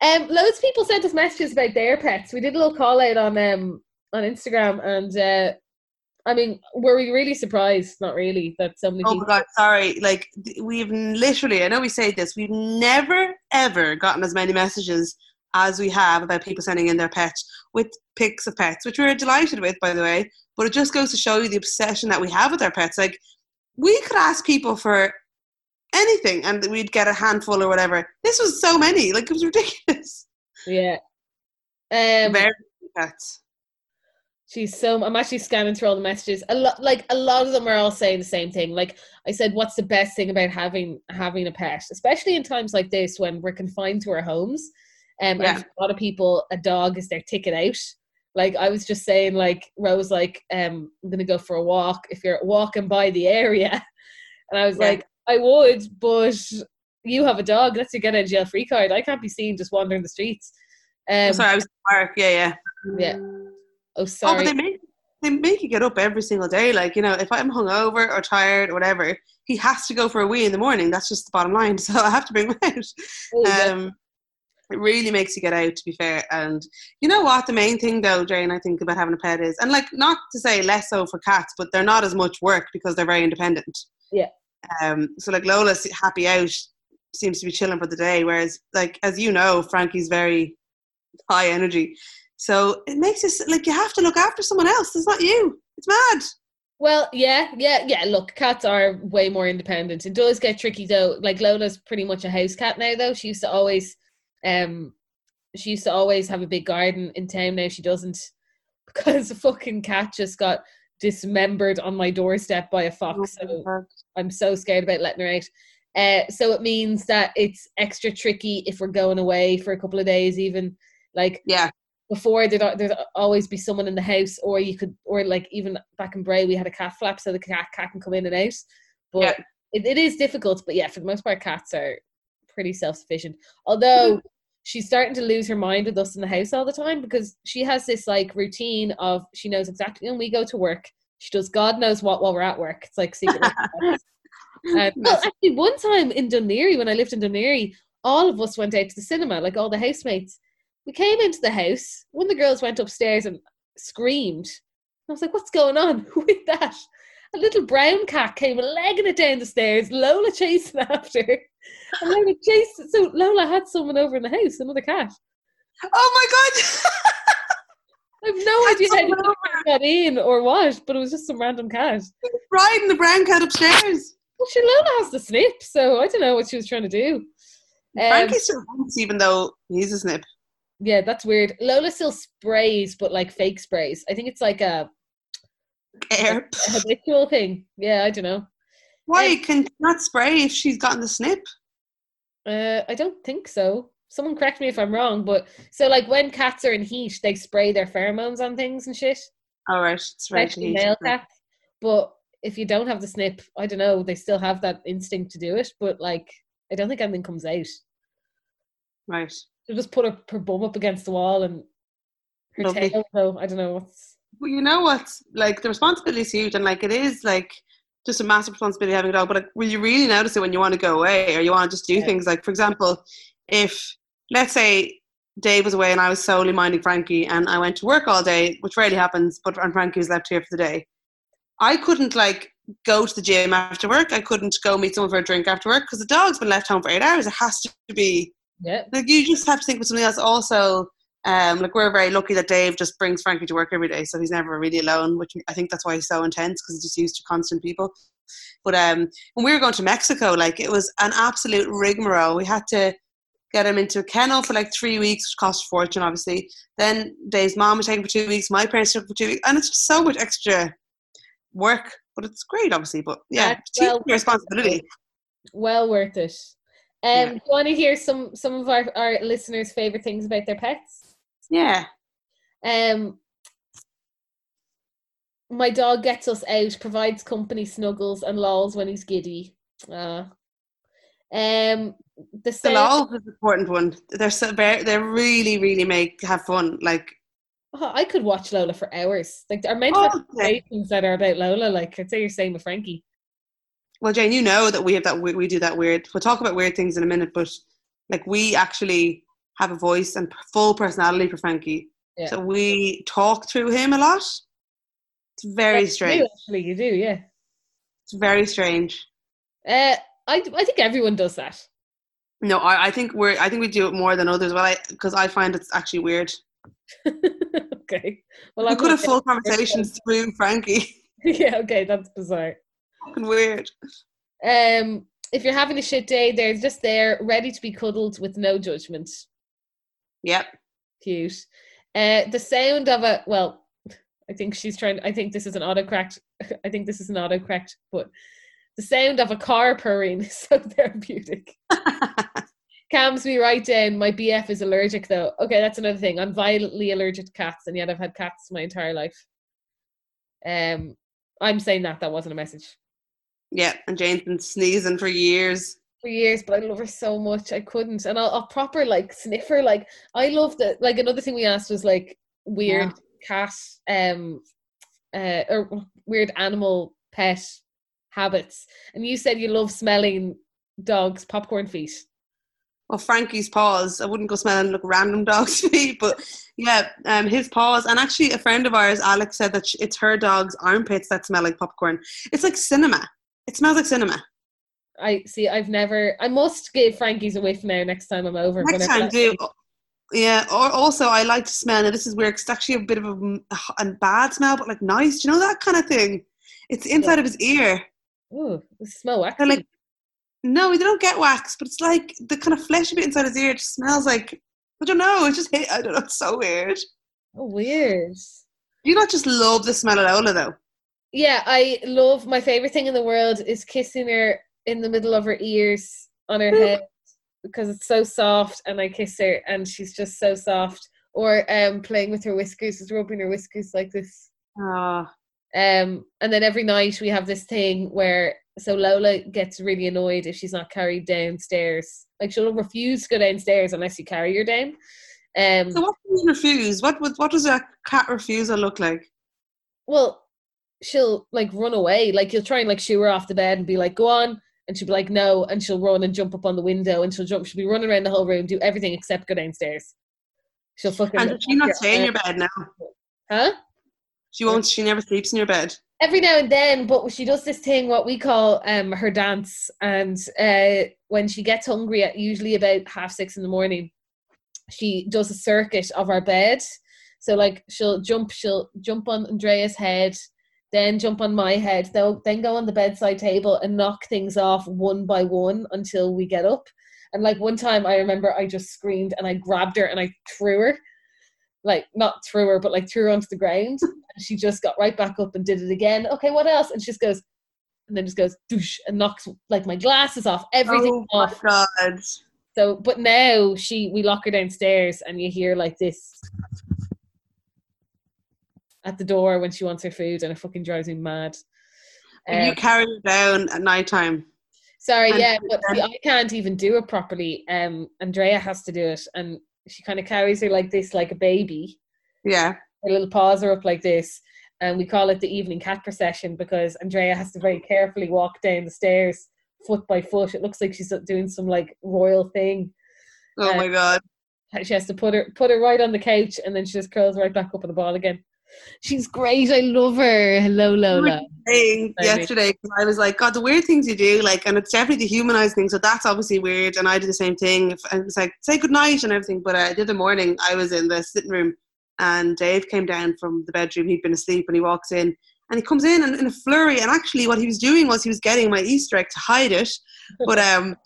Um, loads of people sent us messages about their pets. We did a little call out on um on Instagram, and uh, I mean, were we really surprised? Not really that so many Oh people. my god, sorry. Like we've literally, I know we say this, we've never ever gotten as many messages as we have about people sending in their pets with pics of pets, which we're delighted with, by the way. But it just goes to show you the obsession that we have with our pets. Like we could ask people for anything and we'd get a handful or whatever. This was so many, like it was ridiculous. Yeah. Um, Very pets. She's so. I'm actually scanning through all the messages. A lot, like a lot of them are all saying the same thing. Like I said, what's the best thing about having having a pet, especially in times like this when we're confined to our homes. Um, Yeah. and a lot of people, a dog is their ticket out. Like I was just saying, like Rose, like um, I'm gonna go for a walk. If you're walking by the area, <laughs> and I was Yeah. like, I would, but you have a dog. That's your get out of jail free card. I can't be seen just wandering the streets. Um, Oh, sorry, I was at Mark. Yeah, yeah. Yeah. Oh, Oh, sorry. but they make they make you get up every single day. Like you know, if I'm hungover or tired or whatever, he has to go for a wee in the morning. That's just the bottom line. <laughs> So I have to bring him out. Oh, yeah. Um, it really makes you get out. To be fair, and you know what, the main thing though, Jane, I think about having a pet is, and like not to say less so for cats, but they're not as much work because they're very independent. Yeah. Um. So like Lola's happy out, seems to be chilling for the day, whereas like as you know, Frankie's very high energy. So it makes us like you have to look after someone else. It's not you. It's mad. Well, yeah, yeah, yeah. Look, cats are way more independent. It does get tricky though. Like Lola's pretty much a house cat now though. She used to always um she used to always have a big garden in town now she doesn't <laughs> because a fucking cat just got dismembered on my doorstep by a fox. So I'm so scared about letting her out. Uh, so it means that it's extra tricky if we're going away for a couple of days even like Yeah. Before there'd, there'd always be someone in the house or you could or like even back in Bray we had a cat flap so the cat, cat can come in and out. But Yeah. it, it is difficult but yeah for the most part cats are pretty self-sufficient. Although she's starting to lose her mind with us in the house all the time because she has this like routine of she knows exactly when we go to work she does god knows what while we're at work. It's like secret <laughs> um, well, actually, one time in Dún Laoghaire, when I lived in Dún Laoghaire, all of us went out to the cinema, like all the housemates. We came into the house. One of the girls went upstairs and screamed. I was like, "What's going on <laughs> with that?" A little brown cat came legging it down the stairs. Lola chasing <laughs> after. And Lola chased. So Lola had someone over in the house, another cat. Oh my god. <laughs> I have no idea how the cat got in or what, but it was just some random cat. Riding the brown cat upstairs. Well, sure, Lola has the snip, so I don't know what she was trying to do. Um, Frankie still even though he's a snip. Yeah, that's weird. Lola still sprays, but like fake sprays. I think it's like a, Air. a habitual thing. Yeah, I don't know. Why can she not spray if she's gotten the snip? Uh, I don't think so. Someone correct me if I'm wrong, but so like when cats are in heat, they spray their pheromones on things and shit, All right, it's right. male cats. But if you don't have the snip, I don't know, they still have that instinct to do it. But like, I don't think anything comes out. Right. She'll just put her, her bum up against the wall and her Lovely. tail. So I don't know what's. Well, you know what's like the responsibility is huge, and like it is like just a massive responsibility having a dog. But like, will you really notice it when you want to go away, or you want to just do Yeah. things? Like, for example, if let's say Dave was away and I was solely minding Frankie, and I went to work all day, which rarely happens, but and Frankie was left here for the day, I couldn't like go to the gym after work. I couldn't go meet someone for a drink after work because the dog's been left home for eight hours. It has to be Yeah. like you just have to think of something else. Also um like we're very lucky that dave just brings frankie to work every day so he's never really alone which i think that's why he's so intense because he's just used to constant people. But um when we were going to mexico like it was an absolute rigmarole. We had to get him into a kennel for like three weeks which cost a fortune obviously. Then dave's mom was taken for two weeks my parents took him for two weeks and it's just so much extra work but it's great obviously but yeah well- responsibility. Well worth it. Um, Yeah. Do you want to hear some some of our, our listeners' favorite things about their pets? yeah Um, my dog gets us out, provides company, snuggles, and lols when he's giddy. Uh, um, the The sound, is an important one. They're so very, they really, really make have fun. Like, Oh, I could watch Lola for hours. Like our mental Oh, okay. that are about Lola. Like I'd say you're saying with Frankie. Well, Jane, you know that we have that we, we do that weird. We'll talk about weird things in a minute, but like we actually have a voice and full personality for Frankie. Yeah. So we talk through him a lot. It's very You do, strange. actually, you do, yeah. It's very strange. Uh, I I think everyone does that. No, I, I think we're I think we do it more than others. Well, I because I find it's actually weird. <laughs> okay. Well, we I'm could have full <laughs> conversations through Frankie. <laughs> yeah, okay, that's bizarre. Fucking weird. Um, if you're having a shit day, they're just there, ready to be cuddled with no judgment. Yep. Cute. Uh, the sound of a well, I think she's trying. I think this is an autocorrect. <laughs> I think this is an autocorrect, but the sound of a car purring is <laughs> so therapeutic. <laughs> Calms me right down. My BF is allergic though. Okay, that's another thing. I'm violently allergic to cats, and yet I've had cats my entire life. Um, I'm saying that that wasn't a message. Yeah, and Jane's been sneezing for years. for years, but I love her so much. I couldn't, and I'll, I'll proper like sniffer. Like I love that. Like another thing we asked was like weird cat, um, uh, or weird animal pet habits, and you said you love smelling dogs' popcorn feet. well, Frankie's paws. I wouldn't go smelling like random dog's <laughs> feet, but yeah, um, his paws. And actually, a friend of ours, Alex, said that it's her dog's armpits that smell like popcorn. It's like cinema. It smells like cinema. I see. I've never. I must give Frankie's a whiff now next time I'm over. Next time, do. Yeah. Or also, I like to smell. Now, this is weird. It's actually a bit of a, a bad smell, but like nice. Do you know that kind of thing? It's inside of his ear. Ooh, it smell waxy. They're like, no, they don't get wax, but it's like the kind of fleshy bit inside his ear just smells like. I don't know. It just. <laughs> I don't know. It's so weird. oh, weird. You not just love the smell of Lola though? Yeah, I love my favorite thing in the world is kissing her in the middle of her ears on her head <laughs> because it's so soft and I kiss her and she's just so soft. Or um playing with her whiskers, just rubbing her whiskers like this. Ah, Um and then every night we have this thing where so Lola gets really annoyed if she's not carried downstairs. Like she'll refuse to go downstairs unless you carry her down. Um so what do you refuse? What would what does a cat refusal look like? well, she'll like run away. Like you'll try and like shoo her off the bed and be like, "Go on," and she'll be like, "No," and she'll run and jump up on the window and she'll jump. She'll be running around the whole room, do everything except go downstairs. She'll fucking. And does she not stay in your bed now? Huh? She won't. She never sleeps in your bed. Every now and then, but she does this thing what we call um her dance, and uh when she gets hungry at usually about half six in the morning, she does a circuit of our bed. So like she'll jump, she'll jump on Andrea's head, then jump on my head, they'll then go on the bedside table and knock things off one by one until we get up. And like one time I remember I just screamed and I grabbed her and I threw her. Like not threw her, but like threw her onto the ground. And she just got right back up and did it again. Okay, what else? And she just goes and then just goes doosh and knocks like my glasses off, everything oh off. my god. So, but now she, we lock her downstairs, and you hear like this at the door when she wants her food, and it fucking drives me mad. And you Um, carry her down at night time. sorry, and- yeah, but see, I can't even do it properly. Um, Andrea has to do it, and she kind of carries her like this, like a baby. Yeah. Her little paws are up like this, and we call it the evening cat procession because Andrea has to very carefully walk down the stairs foot by foot. It looks like she's doing some like royal thing. Oh Uh, my god. she has to put her put her right on the couch and then she just curls right back up on the ball again. She's great. I love her. Hello, Lola. Saying Maybe. I was like, God, the weird things you do, like, and it's definitely the humanized thing. So that's obviously weird. And I did the same thing. And it's like, say goodnight and everything. But uh, the other morning, I was in the sitting room and Dave came down from the bedroom. He'd been asleep and he walks in and he comes in and, in a flurry. And actually, what he was doing was he was getting my Easter egg to hide it. But um,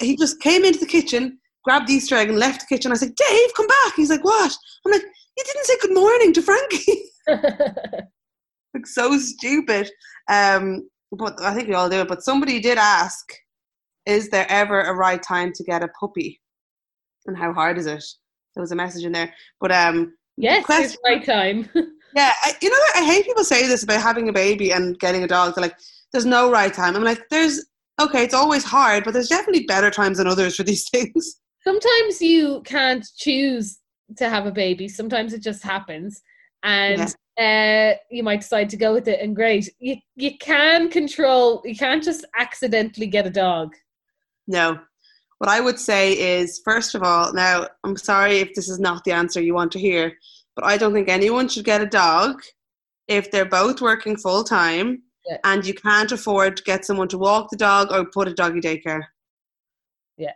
he just came into the kitchen, grabbed the Easter egg, and left the kitchen. I said, like, Dave, come back. He's like, what? I'm like, you didn't say good morning to Frankie. <laughs> <laughs> like so stupid. Um, but I think we all do it. But somebody did ask, is there ever a right time to get a puppy? And how hard is it? There was a message in there. But um, yes, question- it's right time. <laughs> yeah, I, you know. I hate people say this about having a baby and getting a dog. They're like, there's no right time. I'm like, there's okay, it's always hard, but there's definitely better times than others for these things. Sometimes you can't choose to have a baby. Sometimes it just happens, and uh, you might decide to go with it. And great, you you can control. You can't just accidentally get a dog. No. What I would say is, first of all, now I'm sorry if this is not the answer you want to hear, but I don't think anyone should get a dog if they're both working full time Yeah. and you can't afford to get someone to walk the dog or put a doggy daycare. Yeah.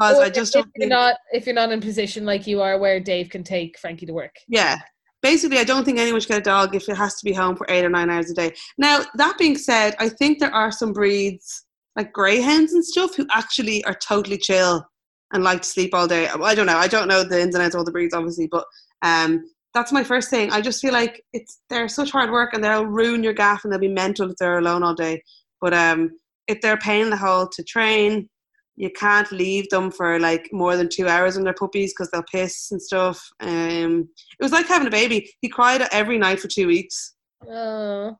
Because Or I just if don't you're think, not if you're not in a position like you are, where Dave can take Frankie to work. yeah. Basically, I don't think anyone should get a dog if it has to be home for eight or nine hours a day. Now, that being said, I think there are some breeds like greyhounds and stuff who actually are totally chill and like to sleep all day. I don't know. I don't know the ins and outs of all the breeds, obviously, but um, that's my first thing. I just feel like it's they're such hard work and they'll ruin your gaff and they'll be mental if they're alone all day. But um, if they're paying the whole to train, you can't leave them for like more than two hours when they're puppies because they'll piss and stuff. Um, it was like having a baby. He cried every night for two weeks. Oh,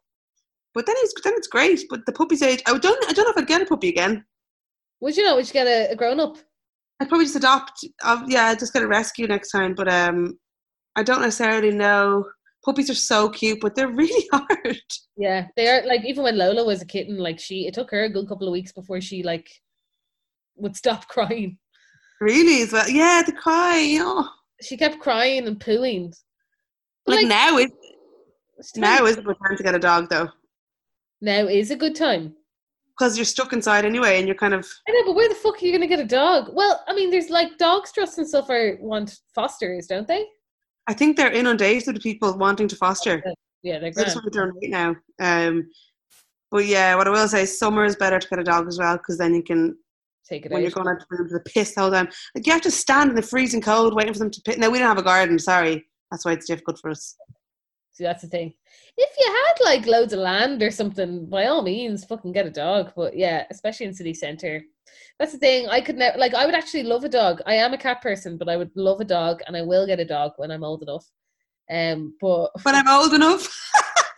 But then it's then it's great. But the puppy's age, I don't I don't know if I'd get a puppy again. would you know? Would you get a, a grown up? I'd probably just adopt. Uh, yeah, I'd just get a rescue next time. But um, I don't necessarily know. Puppies are so cute, but they're <laughs> really hard. Yeah, they are like even when Lola was a kitten, like she it took her a good couple of weeks before she like would stop crying. Really, as well. Yeah, the cry. You know, She kept crying and pooing. But, like, now is now is a good time to get a dog though, now is a good time. because you're stuck inside anyway, and you're kind of I know, but where the fuck are you gonna get a dog? Well, I mean, there's like dogs trusts and stuff are want fosters, don't they? I think they're inundated with people wanting to foster. Yeah, they're That's grand. what they're right now. Um, but yeah, what I will say, summer is better to get a dog as well because then you can Take it when out. you're going out to the piss the whole time. Like you have to stand in the freezing cold waiting for them to piss. No, we don't have a garden. Sorry, that's why it's difficult for us. See, that's the thing. If you had like loads of land or something, by all means, fucking get a dog. But yeah, especially in city centre. That's the thing. I could never like. I would actually love a dog. I am a cat person, but I would love a dog, and I will get a dog when I'm old enough. Um, but When I'm old enough,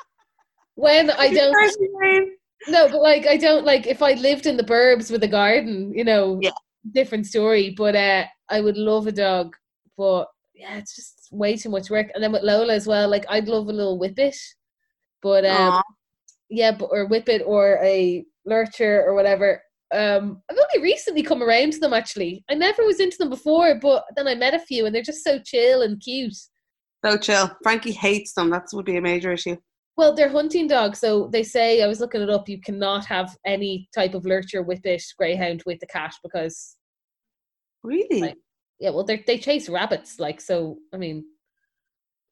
<laughs> when I don't, no, but like I don't like if I lived in the burbs with a garden, you know, Yeah. different story. But uh, I would love a dog, but yeah, it's just way too much work. And then with Lola as well, like I'd love a little whippet, but um, Aw. yeah, but or whippet or a lurcher or whatever. Um, I've only recently come around to them actually. I never was into them before, but then I met a few and they're just so chill and cute. so chill. Frankie hates them. That would be a major issue. Well, they're hunting dogs, so they say I was looking it up. You cannot have any type of lurcher, whippet, greyhound with the cat because Really, Like, yeah, well, they they chase rabbits, like so. I mean,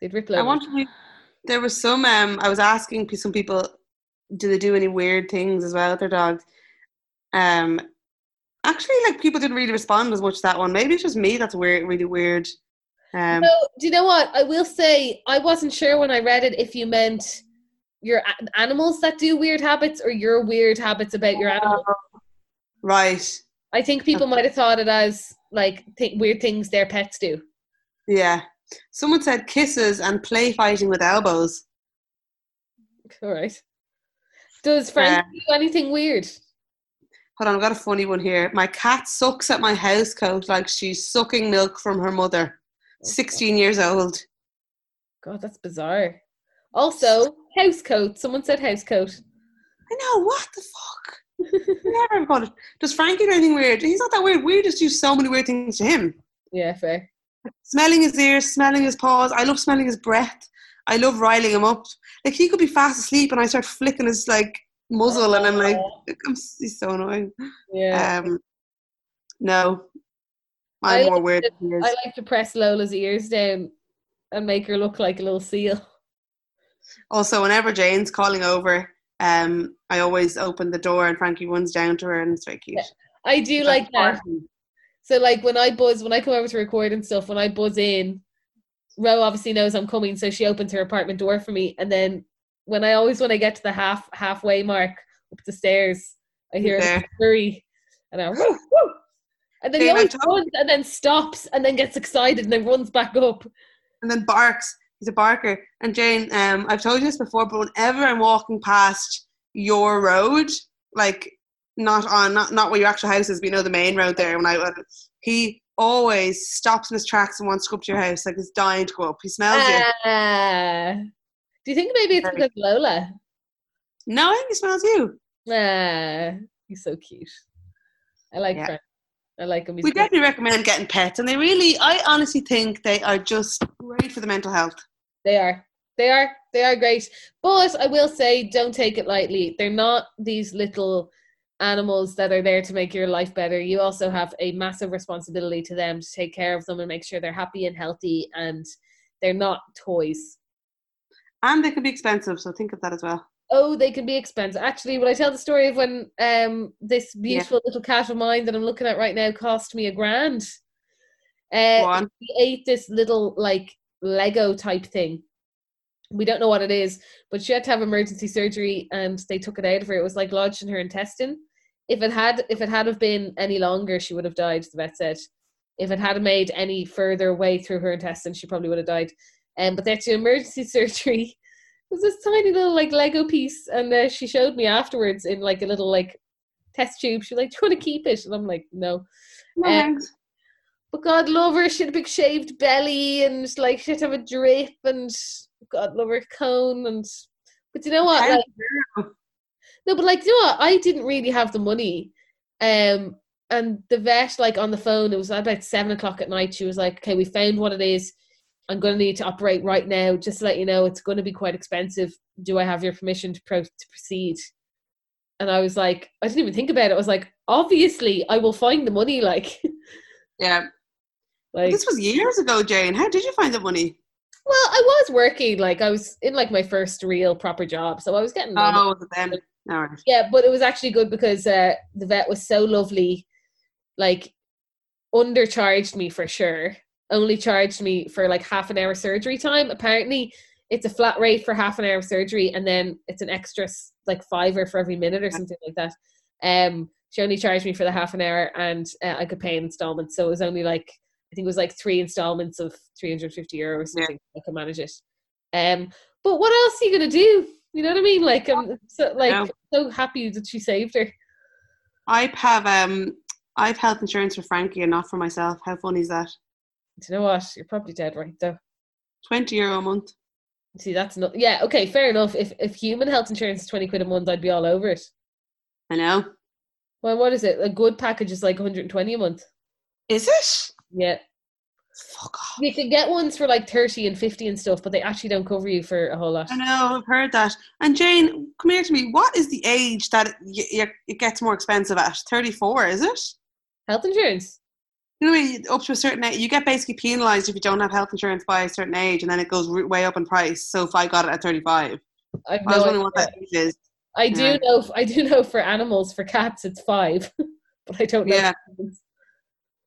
they'd rip. I want to. There was some. Um, I was asking some people, do they do any weird things as well with their dogs? Um, actually, like people didn't really respond as much to that one. Maybe it's just me that's weird, really weird. Um, No, do you know what? I will say I wasn't sure when I read it if you meant your animals that do weird habits or your weird habits about your animal. right. I think people might have thought it as like th- weird things their pets do. Yeah. Someone said kisses and play fighting with elbows. All right. Does Frank do anything weird? Hold on, I've got a funny one here. My cat sucks at my house coat like she's sucking milk from her mother. 16 years old. God, that's bizarre. Also, house coat. Someone said house coat. I know, what the fuck? Never got it. Does Frankie do anything weird? He's not that weird. We just do so many weird things to him. Yeah, fair. Smelling his ears, smelling his paws. I love smelling his breath. I love riling him up. Like he could be fast asleep and I start flicking his like muzzle and I'm like, I'm, he's so annoying. Yeah. Um, no, I I'm more like weird it- than he is. I like to press Lola's ears down and make her look like a little seal. Also, whenever Jane's calling over, um, I always open the door and Frankie runs down to her and it's very cute. I do like that. So like when I buzz, when I come over to record and stuff, when I buzz in, Ro obviously knows I'm coming, so she opens her apartment door for me. And then when I always when I get to the half halfway mark up the stairs, I hear a scurry, and I woo, woo. and then he always runs and then stops and then gets excited and then runs back up. and then barks. He's a barker. And Jane, um, I've told you this before, but whenever I'm walking past your road, like not on not not where your actual house is, but you know the main road there. When I he always stops in his tracks and wants to go up to your house, like he's dying to go up. He smells you. Ah. do you think maybe it's because of Lola? No, I think he smells you. Ah, he's so cute. I like Yeah. Frank. I like him. He's We definitely recommend getting pets, and they really, I honestly think they are just great for the mental health. They are. They are. They are great. But I will say, don't take it lightly. They're not these little animals that are there to make your life better. You also have a massive responsibility to them to take care of them and make sure they're happy and healthy and they're not toys. And they can be expensive, so think of that as well. Oh, they can be expensive. Actually, will I tell the story of when um this beautiful little cat of mine that I'm looking at right now cost me a grand? Uh, we ate this little like Lego type thing. We don't know what it is, but she had to have emergency surgery, and they took it out of her. It was like lodged in her intestine. If it had, if it had have been any longer, she would have died. The vet said. If it had made any further way through her intestine, she probably would have died. Um, but they had to emergency <laughs> surgery. It was this tiny little like Lego piece, and uh, she showed me afterwards in like a little like test tube. She was like, "Do you want to keep it?" And I'm like, "No." No, thanks. But God love her, she had a big shaved belly and like she had to have a drip and God love her cone and but you know what? Like, no, but like you know what? I didn't really have the money. Um and the vet like on the phone, it was about seven o'clock at night. She was like, Okay, we found what it is. I'm gonna need to operate right now. Just to let you know it's gonna be quite expensive. Do I have your permission to pro- to proceed? And I was like, I didn't even think about it. I was like, obviously I will find the money, like <laughs> Yeah. Like This was years ago, Jane. How did you find the money? Well, I was working, like I was in like my first real proper job, so I was getting money. Oh, then? All right. Yeah, but it was actually good because uh, the vet was so lovely, like undercharged me for sure. Only charged me for like half an hour surgery time. Apparently, it's a flat rate for half an hour surgery, and then it's an extra like fiver for every minute or something like that. Um, she only charged me for the half an hour, and uh, I could pay in installments. So it was only like I think it was like three installments of three hundred fifty euro or something. I could manage it. Um, but what else are you gonna do? You know what I mean? Like I'm so like know. so happy that she saved her. I have um I've health insurance for Frankie and not for myself. How funny is that? Do you know what? You're probably dead right though. Twenty euro a month. See, that's not. Yeah, okay, fair enough. If if human health insurance is twenty quid a month, I'd be all over it. I know. Well, what is it? A good package is like 120 a month. Is it? Yeah, Fuck off. you can get ones for like 30 and 50 and stuff, but they actually don't cover you for a whole lot. I know. I've heard that. And Jane, come here to me. What is the age that it, it gets more expensive at? Thirty-four, is it? Health insurance. You know, when you- up to a certain age, you get basically penalised if you don't have health insurance by a certain age, and then it goes way up in price. So if I got it at 35, I've I was wondering what that age is. I do Yeah. know. I do know for animals, for cats, it's five, <laughs> but I don't know. Yeah.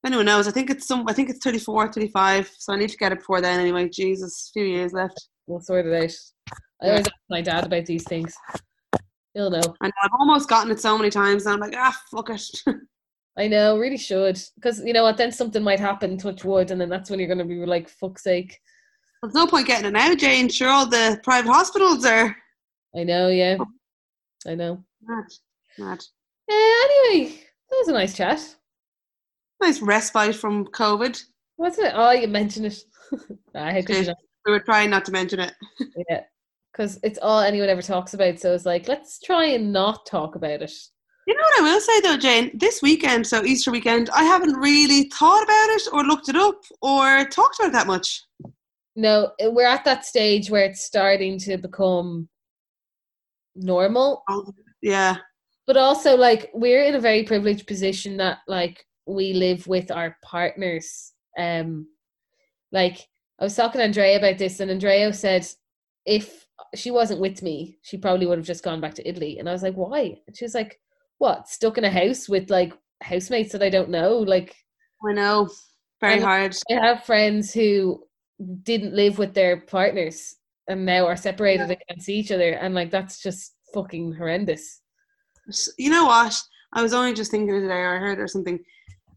Anyone knows? I think it's some. I think it's 34, 35. So I need to get it before then. Anyway, Jesus, few years left. We'll sort it out. I always ask my dad about these things. He'll know. I know I've almost gotten it so many times, and I'm like, ah, fuck it. <laughs> I know, really should. Because you know what? Then something might happen, touch wood, and then that's when you're going to be like, fuck's sake. There's no point getting it now, Jane. Sure, all the private hospitals are I know, yeah. I know. mad. Mad. Uh, anyway, that was a nice chat. Nice respite from COVID. What's it? Oh, you mentioned it. <laughs> I Good. We were trying not to mention it. <laughs> yeah. Because it's all anyone ever talks about. So it's like, let's try and not talk about it. You know what I will say though, Jane? This weekend, so Easter weekend, I haven't really thought about it or looked it up or talked about it that much. No, we're at that stage where it's starting to become normal. Oh, yeah. But also, like, we're in a very privileged position that, like, we live with our partners. Um, like, I was talking to Andrea about this, and Andrea said if she wasn't with me, she probably would have just gone back to Italy. And I was like, why? And she was like, what? Stuck in a house with like housemates that I don't know? Like, I know. Very And- hard. I have friends who didn't live with their partners and now are separated and can't see each other. And like, that's just fucking horrendous. You know what? I was only just thinking today, or I heard or something.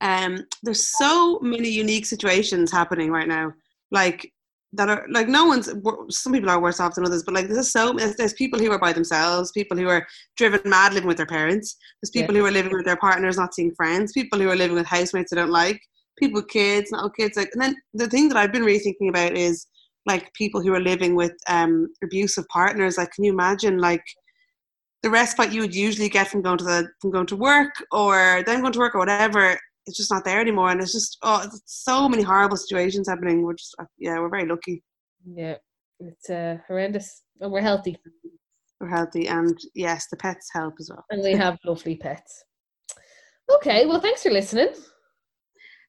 Um, there's so many unique situations happening right now. Like that are like no one's. Some people are worse off than others, but like there's so there's, there's people who are by themselves, people who are driven mad living with their parents. There's people who are living with their partners, not seeing friends. People who are living with housemates they don't like. People with kids, not with kids. Like, and then the thing that I've been really thinking about is like people who are living with um abusive partners. Like, can you imagine like the respite you would usually get from going to the from going to work or then going to work or whatever it's just not there anymore and it's just oh it's so many horrible situations happening we're just yeah we're very lucky Yeah, it's uh, horrendous. And we're healthy we're healthy and yes the pets help as well and we have lovely pets. Okay, well, thanks for listening.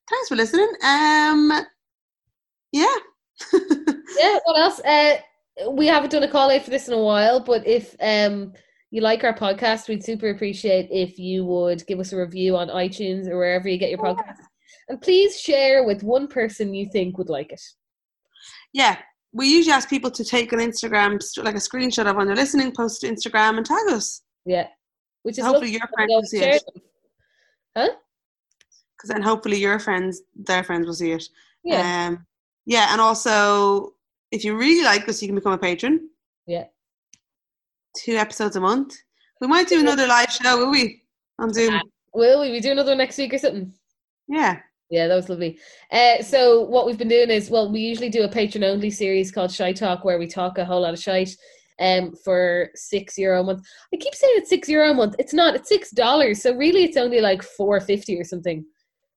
thanks for listening um yeah <laughs> Yeah, what else? Uh, we haven't done a call out for this in a while, but if um you like our podcast, we'd super appreciate if you would give us a review on iTunes or wherever you get your podcast. And please share with one person you think would like it. yeah we usually ask people to take an instagram like a screenshot of when they're listening post to instagram and tag us Yeah. Which is hopefully your friends will see it them. Huh? because then hopefully your friends their friends will see it Yeah. Um, yeah, and also if you really like us, you can become a patron. Yeah. Two episodes a month. We might do another live show, will we? On Zoom. Will we? We do another one next week or something? Yeah. Yeah, that was lovely. Uh, so what we've been doing is, well, we usually do a patron only series called Shy Talk, where we talk a whole lot of shite, um, for six euro a month. I keep saying it's six euro a month. It's not. It's six dollars. So really, it's only like four fifty or something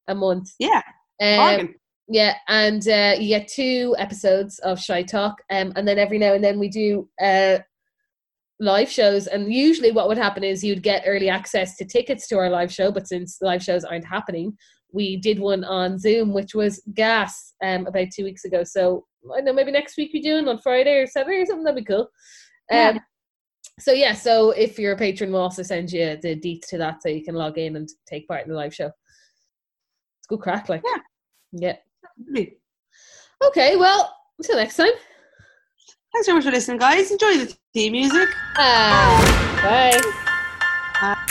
a month. Yeah. Um, yeah, and uh, you get two episodes of Shy Talk, um, and then every now and then we do uh, live shows. And usually, what would happen is you'd get early access to tickets to our live show. But since live shows aren't happening, we did one on Zoom, which was gas um, about two weeks ago. So I don't know maybe next week we do one on Friday or Saturday or something. That'd be cool. Um, Yeah. So yeah, so if you're a patron, we'll also send you the deets to that, so you can log in and take part in the live show. It's good crack, like Yeah. yeah. Okay, well, until next time. Thanks very much for listening, guys. Enjoy the theme music. Uh, bye. Bye.